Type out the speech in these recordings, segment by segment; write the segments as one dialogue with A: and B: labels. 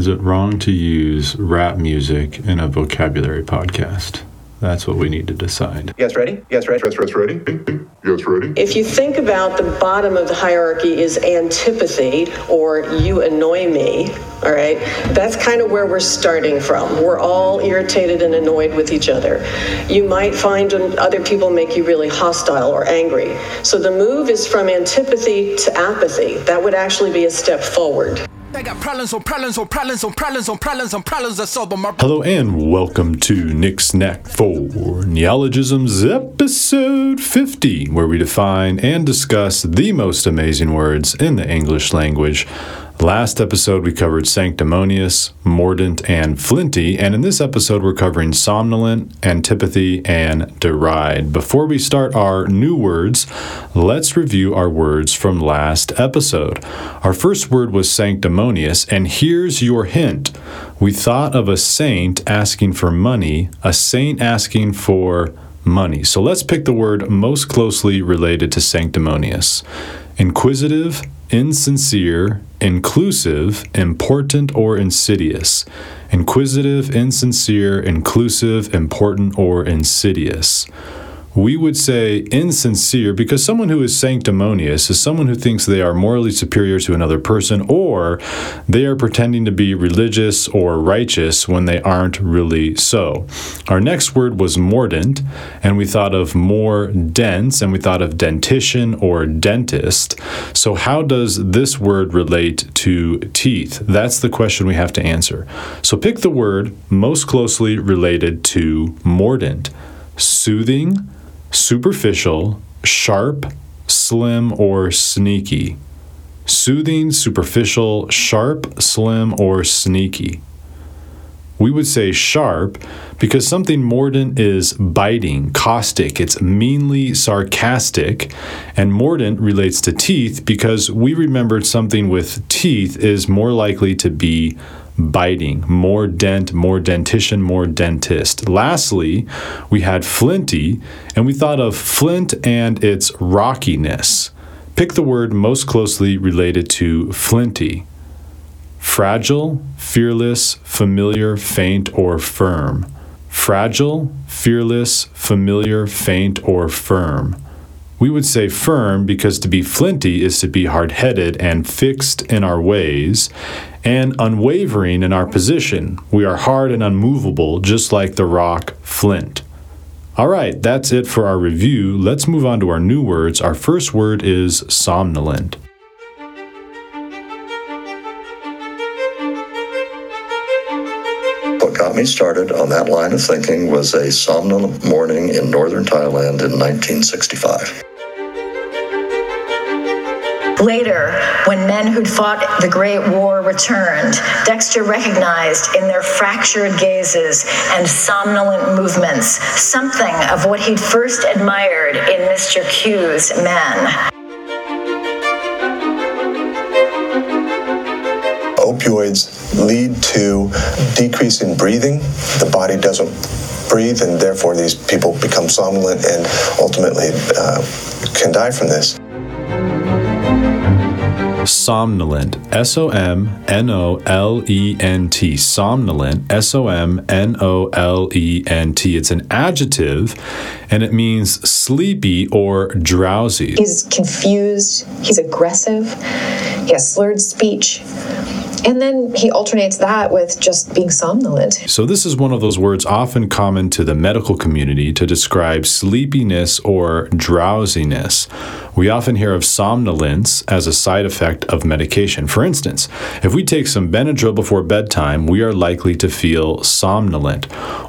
A: Is it wrong to use rap music in a vocabulary podcast? That's what we need to decide.
B: Yes, ready? Yes, ready?
C: Yes, yes, ready? Yes, ready?
D: If you think about the bottom of the hierarchy is antipathy or you annoy me, all right, that's kind of where we're starting from. We're all irritated and annoyed with each other. You might find other people make you really hostile or angry. So the move is from antipathy to apathy. That would actually be a step forward.
A: Hello and welcome to Nick's Knack for Neologisms episode 50, where we define and discuss the most amazing words in the English language. Last episode, we covered sanctimonious, mordant, and flinty, and in this episode, we're covering somnolent, antipathy, and deride. Before we start our new words, let's review our words from last episode. Our first word was sanctimonious, and here's your hint. We thought of a saint asking for money, a saint asking for money. So let's pick the word most closely related to sanctimonious inquisitive, insincere, inclusive, important, or insidious. Inquisitive, insincere, inclusive, important, or insidious we would say insincere because someone who is sanctimonious is someone who thinks they are morally superior to another person or they are pretending to be religious or righteous when they aren't really so. Our next word was mordant, and we thought of more dense, and we thought of dentition or dentist. So, how does this word relate to teeth? That's the question we have to answer. So, pick the word most closely related to mordant soothing superficial, sharp, slim, or sneaky. Soothing, superficial, sharp, slim, or sneaky. We would say sharp because something mordant is biting, caustic, it's meanly sarcastic. And mordant relates to teeth because we remembered something with teeth is more likely to be biting, more dent, more dentition, more dentist. Lastly, we had flinty, and we thought of flint and its rockiness. Pick the word most closely related to flinty fragile, fearless, familiar, faint, or firm. Fragile, fearless, familiar, faint, or firm. We would say firm because to be flinty is to be hard headed and fixed in our ways, and unwavering in our position. We are hard and unmovable, just like the rock flint. All right, that's it for our review. Let's move on to our new words. Our first word is somnolent.
E: What got me started on that line of thinking was a somnolent morning in northern Thailand in 1965.
F: Later, when men who'd fought the Great War returned, Dexter recognized in their fractured gazes and somnolent movements something of what he'd first admired in Mr. Q's men.
G: Opioids lead to decrease in breathing. The body doesn't breathe, and therefore these people become somnolent and ultimately uh, can die from this
A: somnolent, S O M N O L E N T, somnolent, S O M N O L E N T. It's an adjective and it means sleepy or drowsy.
H: He's confused, he's aggressive, he has slurred speech. And then he alternates that with just being somnolent.
A: So, this is one of those words often common to the medical community to describe sleepiness or drowsiness. We often hear of somnolence as a side effect of medication. For instance, if we take some Benadryl before bedtime, we are likely to feel somnolent.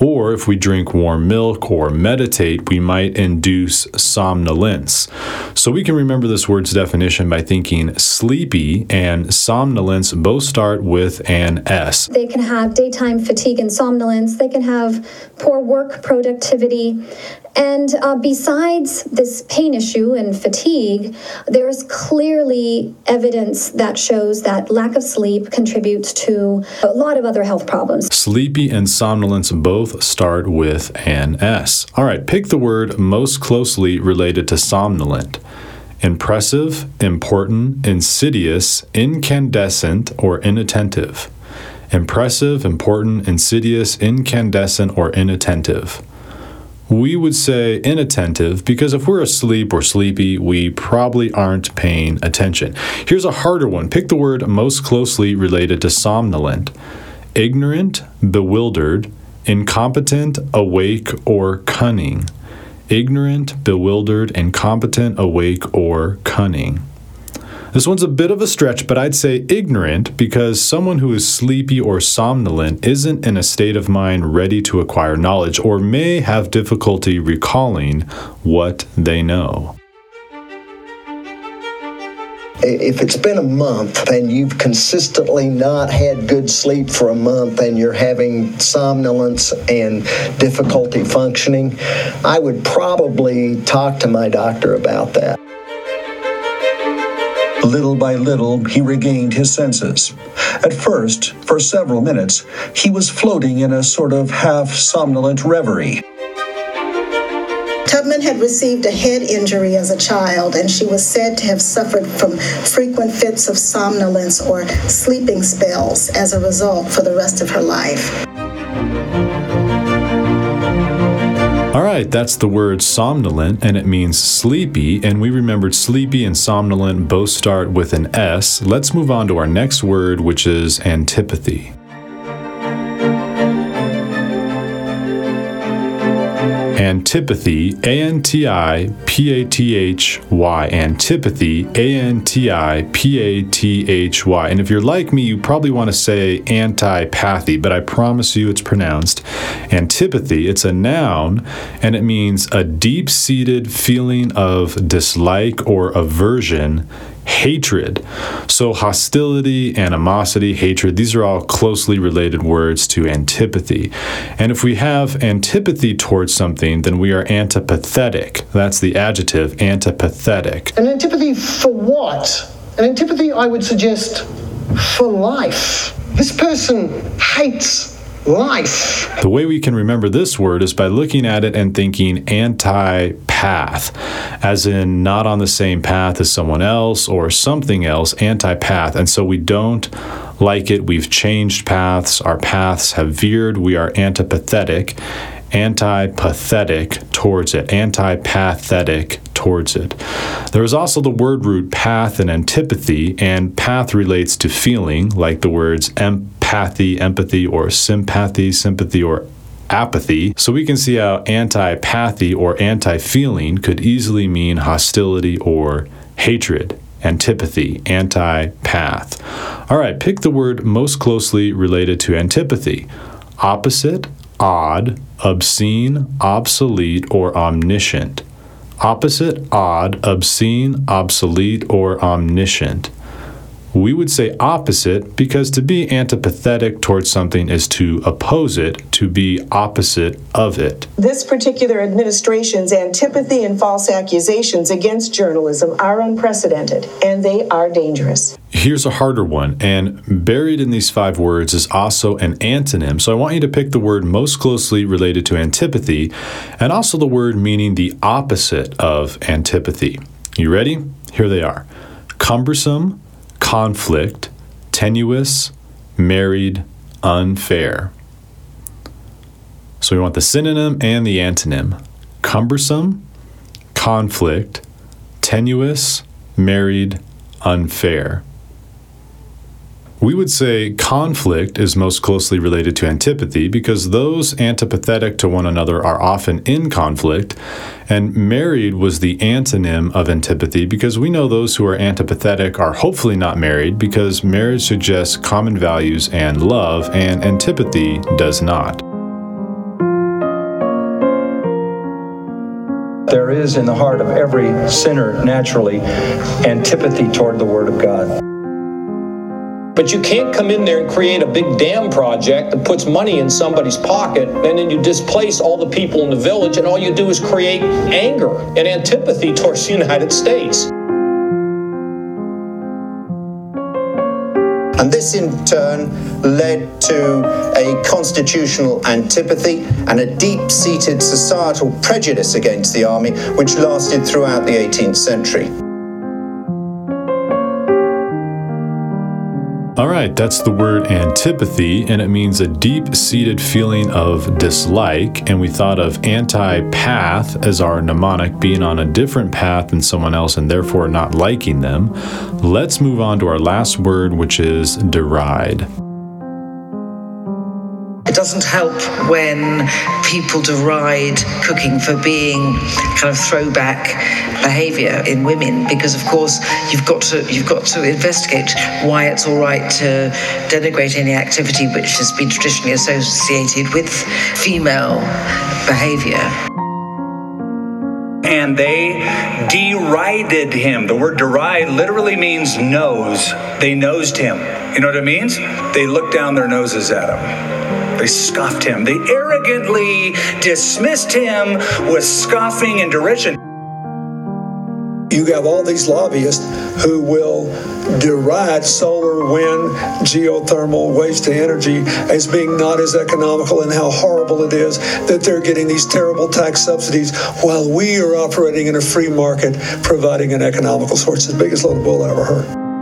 A: Or if we drink warm milk or meditate, we might induce somnolence. So, we can remember this word's definition by thinking sleepy and somnolence both start with an S.
I: They can have daytime fatigue and somnolence. They can have poor work productivity. And uh, besides this pain issue and fatigue, there is clearly evidence that shows that lack of sleep contributes to a lot of other health problems.
A: Sleepy and somnolence both start with an S. All right, pick the word most closely related to somnolent impressive, important, insidious, incandescent, or inattentive. impressive, important, insidious, incandescent, or inattentive. We would say inattentive because if we're asleep or sleepy, we probably aren't paying attention. Here's a harder one. Pick the word most closely related to somnolent ignorant, bewildered, incompetent, awake, or cunning. Ignorant, bewildered, incompetent, awake, or cunning. This one's a bit of a stretch, but I'd say ignorant because someone who is sleepy or somnolent isn't in a state of mind ready to acquire knowledge or may have difficulty recalling what they know
B: if it's been a month and you've consistently not had good sleep for a month and you're having somnolence and difficulty functioning, I would probably talk to my doctor about that.
J: Little by little, he regained his senses. At first, for several minutes, he was floating in a sort of half somnolent reverie.
K: Tubman had received a head injury as a child, and she was said to have suffered from frequent fits of somnolence or sleeping spells as a result for the rest of her life.
A: All right, that's the word somnolent, and it means sleepy. And we remembered sleepy and somnolent both start with an S. Let's move on to our next word, which is antipathy. Antipathy, A N T I P A T H Y. Antipathy, A N T I P A T H Y. And if you're like me, you probably want to say antipathy, but I promise you it's pronounced antipathy. It's a noun and it means a deep seated feeling of dislike or aversion hatred. So, hostility, animosity, hatred, these are all closely related words to antipathy. And if we have antipathy towards something, then we are antipathetic. That's the adjective, antipathetic.
L: An antipathy for what? An antipathy, I would suggest, for life. This person hates life.
A: The way we can remember this word is by looking at it and thinking anti path, as in not on the same path as someone else or something else, anti path. And so we don't like it. We've changed paths. Our paths have veered. We are antipathetic, antipathetic towards it, antipathetic towards it. There is also the word root path and antipathy, and path relates to feeling, like the words empathy, empathy, or sympathy, sympathy, or apathy. So we can see how antipathy or anti feeling could easily mean hostility or hatred. Antipathy, anti-path. All right, pick the word most closely related to antipathy opposite, odd, obscene, obsolete, or omniscient. Opposite, odd, obscene, obsolete, or omniscient. We would say opposite because to be antipathetic towards something is to oppose it, to be opposite of it.
M: This particular administration's antipathy and false accusations against journalism are unprecedented and they are dangerous.
A: Here's a harder one, and buried in these five words is also an antonym. So I want you to pick the word most closely related to antipathy and also the word meaning the opposite of antipathy. You ready? Here they are cumbersome, conflict, tenuous, married, unfair. So we want the synonym and the antonym cumbersome, conflict, tenuous, married, unfair. We would say conflict is most closely related to antipathy because those antipathetic to one another are often in conflict, and married was the antonym of antipathy because we know those who are antipathetic are hopefully not married because marriage suggests common values and love, and antipathy does not.
N: There is in the heart of every sinner naturally antipathy toward the Word of God.
O: But you can't come in there and create a big dam project that puts money in somebody's pocket and then you displace all the people in the village and all you do is create anger and antipathy towards the United States.
P: And this in turn led to a constitutional antipathy and a deep seated societal prejudice against the army, which lasted throughout the 18th century.
A: All right, that's the word antipathy, and it means a deep seated feeling of dislike. And we thought of anti path as our mnemonic, being on a different path than someone else and therefore not liking them. Let's move on to our last word, which is deride.
Q: It doesn't help when people deride cooking for being kind of throwback behavior in women because of course you've got to you've got to investigate why it's all right to denigrate any activity which has been traditionally associated with female behavior
R: and they derided him. The word deride literally means nose. They nosed him. You know what it means? They looked down their noses at him. They scoffed him. They arrogantly dismissed him with scoffing and derision
J: you have all these lobbyists who will deride solar, wind, geothermal, waste to energy as being not as economical and how horrible it is that they're getting these terrible tax subsidies while we are operating in a free market providing an economical source. The biggest of bull I ever heard.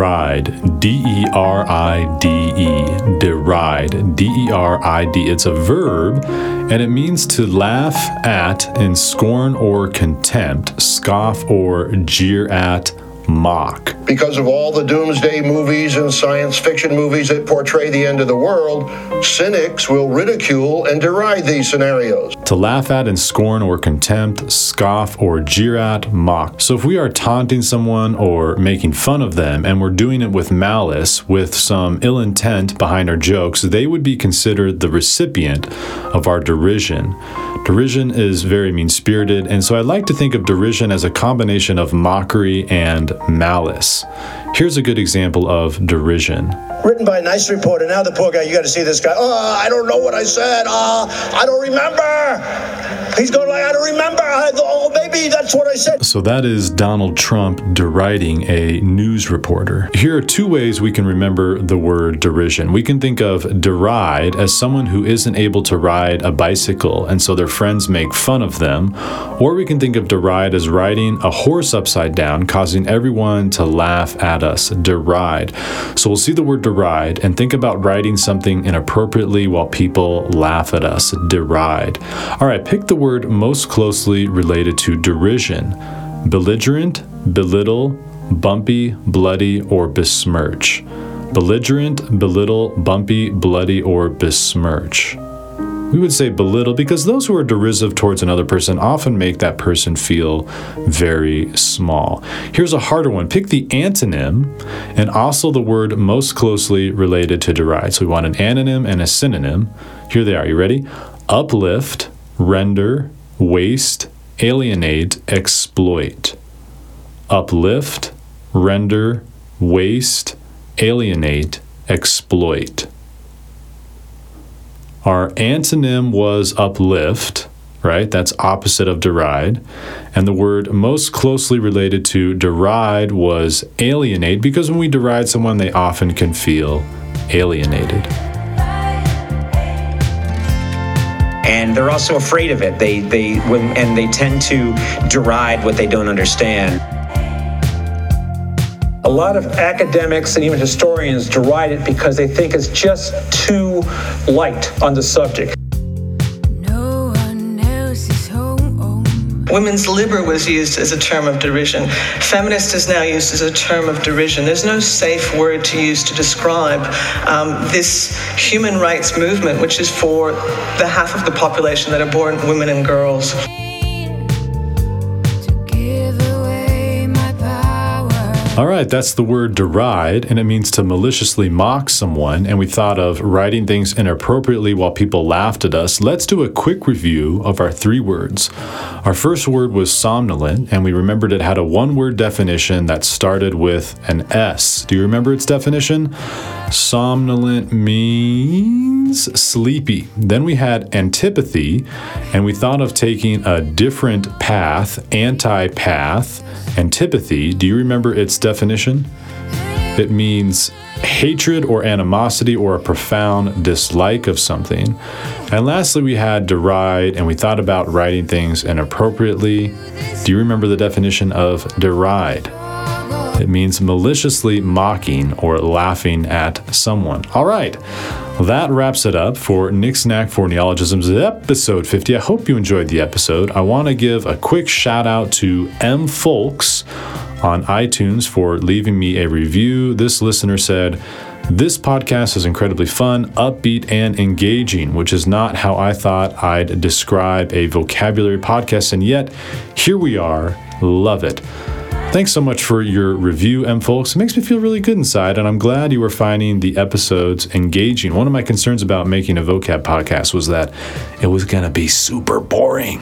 A: Deride, D E R I D E, deride, D E R I D. It's a verb and it means to laugh at in scorn or contempt, scoff or jeer at, mock.
S: Because of all the doomsday movies and science fiction movies that portray the end of the world, cynics will ridicule and deride these scenarios.
A: To laugh at in scorn or contempt, scoff or jeer at, mock. So if we are taunting someone or making fun of them and we're doing it with malice, with some ill intent behind our jokes, they would be considered the recipient of our derision. Derision is very mean spirited, and so I like to think of derision as a combination of mockery and malice. Here's a good example of derision.
T: Written by a nice reporter. Now the poor guy, you got to see this guy. Oh, I don't know what I said. Uh, I don't remember. He's going like, I don't remember. I, oh, maybe that's what I said.
A: So that is Donald Trump deriding a news reporter. Here are two ways we can remember the word derision. We can think of deride as someone who isn't able to ride a bicycle, and so their friends make fun of them. Or we can think of deride as riding a horse upside down, causing everyone to laugh at us. Deride. So we'll see the word deride and think about writing something inappropriately while people laugh at us. Deride. All right, pick the word most closely related to derision belligerent, belittle, bumpy, bloody, or besmirch. Belligerent, belittle, bumpy, bloody, or besmirch. We would say belittle because those who are derisive towards another person often make that person feel very small. Here's a harder one pick the antonym and also the word most closely related to deride. So we want an anonym and a synonym. Here they are. You ready? Uplift, render, waste, alienate, exploit. Uplift, render, waste, alienate, exploit. Our antonym was uplift, right? That's opposite of deride. And the word most closely related to deride was alienate because when we deride someone, they often can feel alienated.
U: And they're also afraid of it. They they when and they tend to deride what they don't understand.
N: A lot of academics and even historians deride it because they think it's just too light on the subject.
D: Women's liber was used as a term of derision. Feminist is now used as a term of derision. There's no safe word to use to describe um, this human rights movement, which is for the half of the population that are born women and girls.
A: All right, that's the word deride, and it means to maliciously mock someone. And we thought of writing things inappropriately while people laughed at us. Let's do a quick review of our three words. Our first word was somnolent, and we remembered it had a one word definition that started with an S. Do you remember its definition? Somnolent means sleepy. Then we had antipathy, and we thought of taking a different path, anti path. Antipathy, do you remember its definition? It means hatred or animosity or a profound dislike of something. And lastly, we had deride, and we thought about writing things inappropriately. Do you remember the definition of deride? It means maliciously mocking or laughing at someone. All right, that wraps it up for Nick's Knack for Neologisms episode 50. I hope you enjoyed the episode. I want to give a quick shout out to M Folks on iTunes for leaving me a review. This listener said, this podcast is incredibly fun, upbeat, and engaging, which is not how I thought I'd describe a vocabulary podcast, and yet here we are. Love it. Thanks so much for your review, M folks. It makes me feel really good inside, and I'm glad you are finding the episodes engaging. One of my concerns about making a vocab podcast was that it was going to be super boring.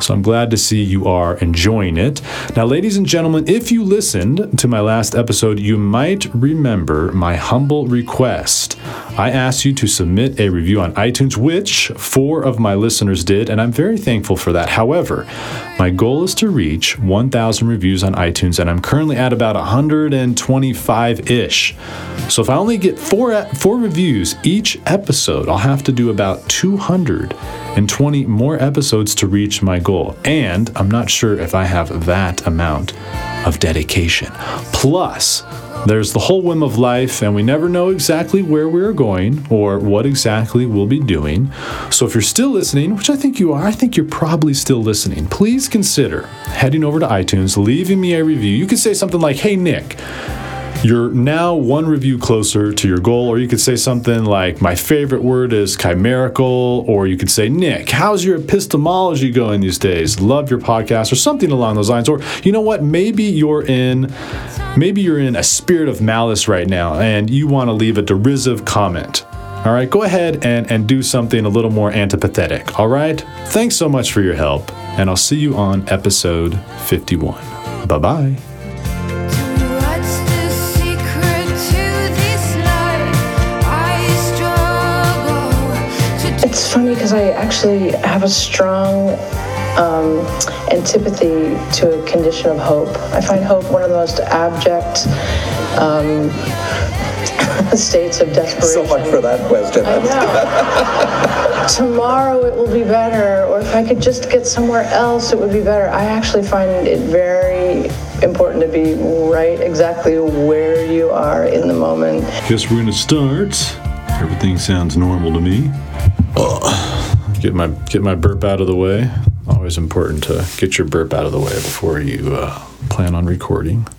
A: So I'm glad to see you are enjoying it. Now, ladies and gentlemen, if you listened to my last episode, you might remember my humble request. I asked you to submit a review on iTunes, which four of my listeners did, and I'm very thankful for that. However, my goal is to reach 1,000 reviews on iTunes iTunes, and I'm currently at about 125 ish. So if I only get four four reviews each episode, I'll have to do about 220 more episodes to reach my goal. And I'm not sure if I have that amount of dedication. Plus, there's the whole whim of life, and we never know exactly where we're going or what exactly we'll be doing. So, if you're still listening, which I think you are, I think you're probably still listening, please consider heading over to iTunes, leaving me a review. You could say something like, Hey, Nick, you're now one review closer to your goal, or you could say something like, My favorite word is chimerical, or you could say, Nick, how's your epistemology going these days? Love your podcast, or something along those lines. Or, you know what, maybe you're in maybe you're in a spirit of malice right now and you want to leave a derisive comment. All right, go ahead and, and do something a little more antipathetic. All right, thanks so much for your help, and I'll see you on episode 51. Bye bye.
V: It's funny because I actually have a strong um, antipathy to a condition of hope. I find hope one of the most abject um, states of desperation.
W: So much for that question.
V: Tomorrow it will be better, or if I could just get somewhere else, it would be better. I actually find it very important to be right exactly where you are in the moment.
A: Guess we're gonna start. Everything sounds normal to me. Get my get my burp out of the way. Always important to get your burp out of the way before you uh, plan on recording.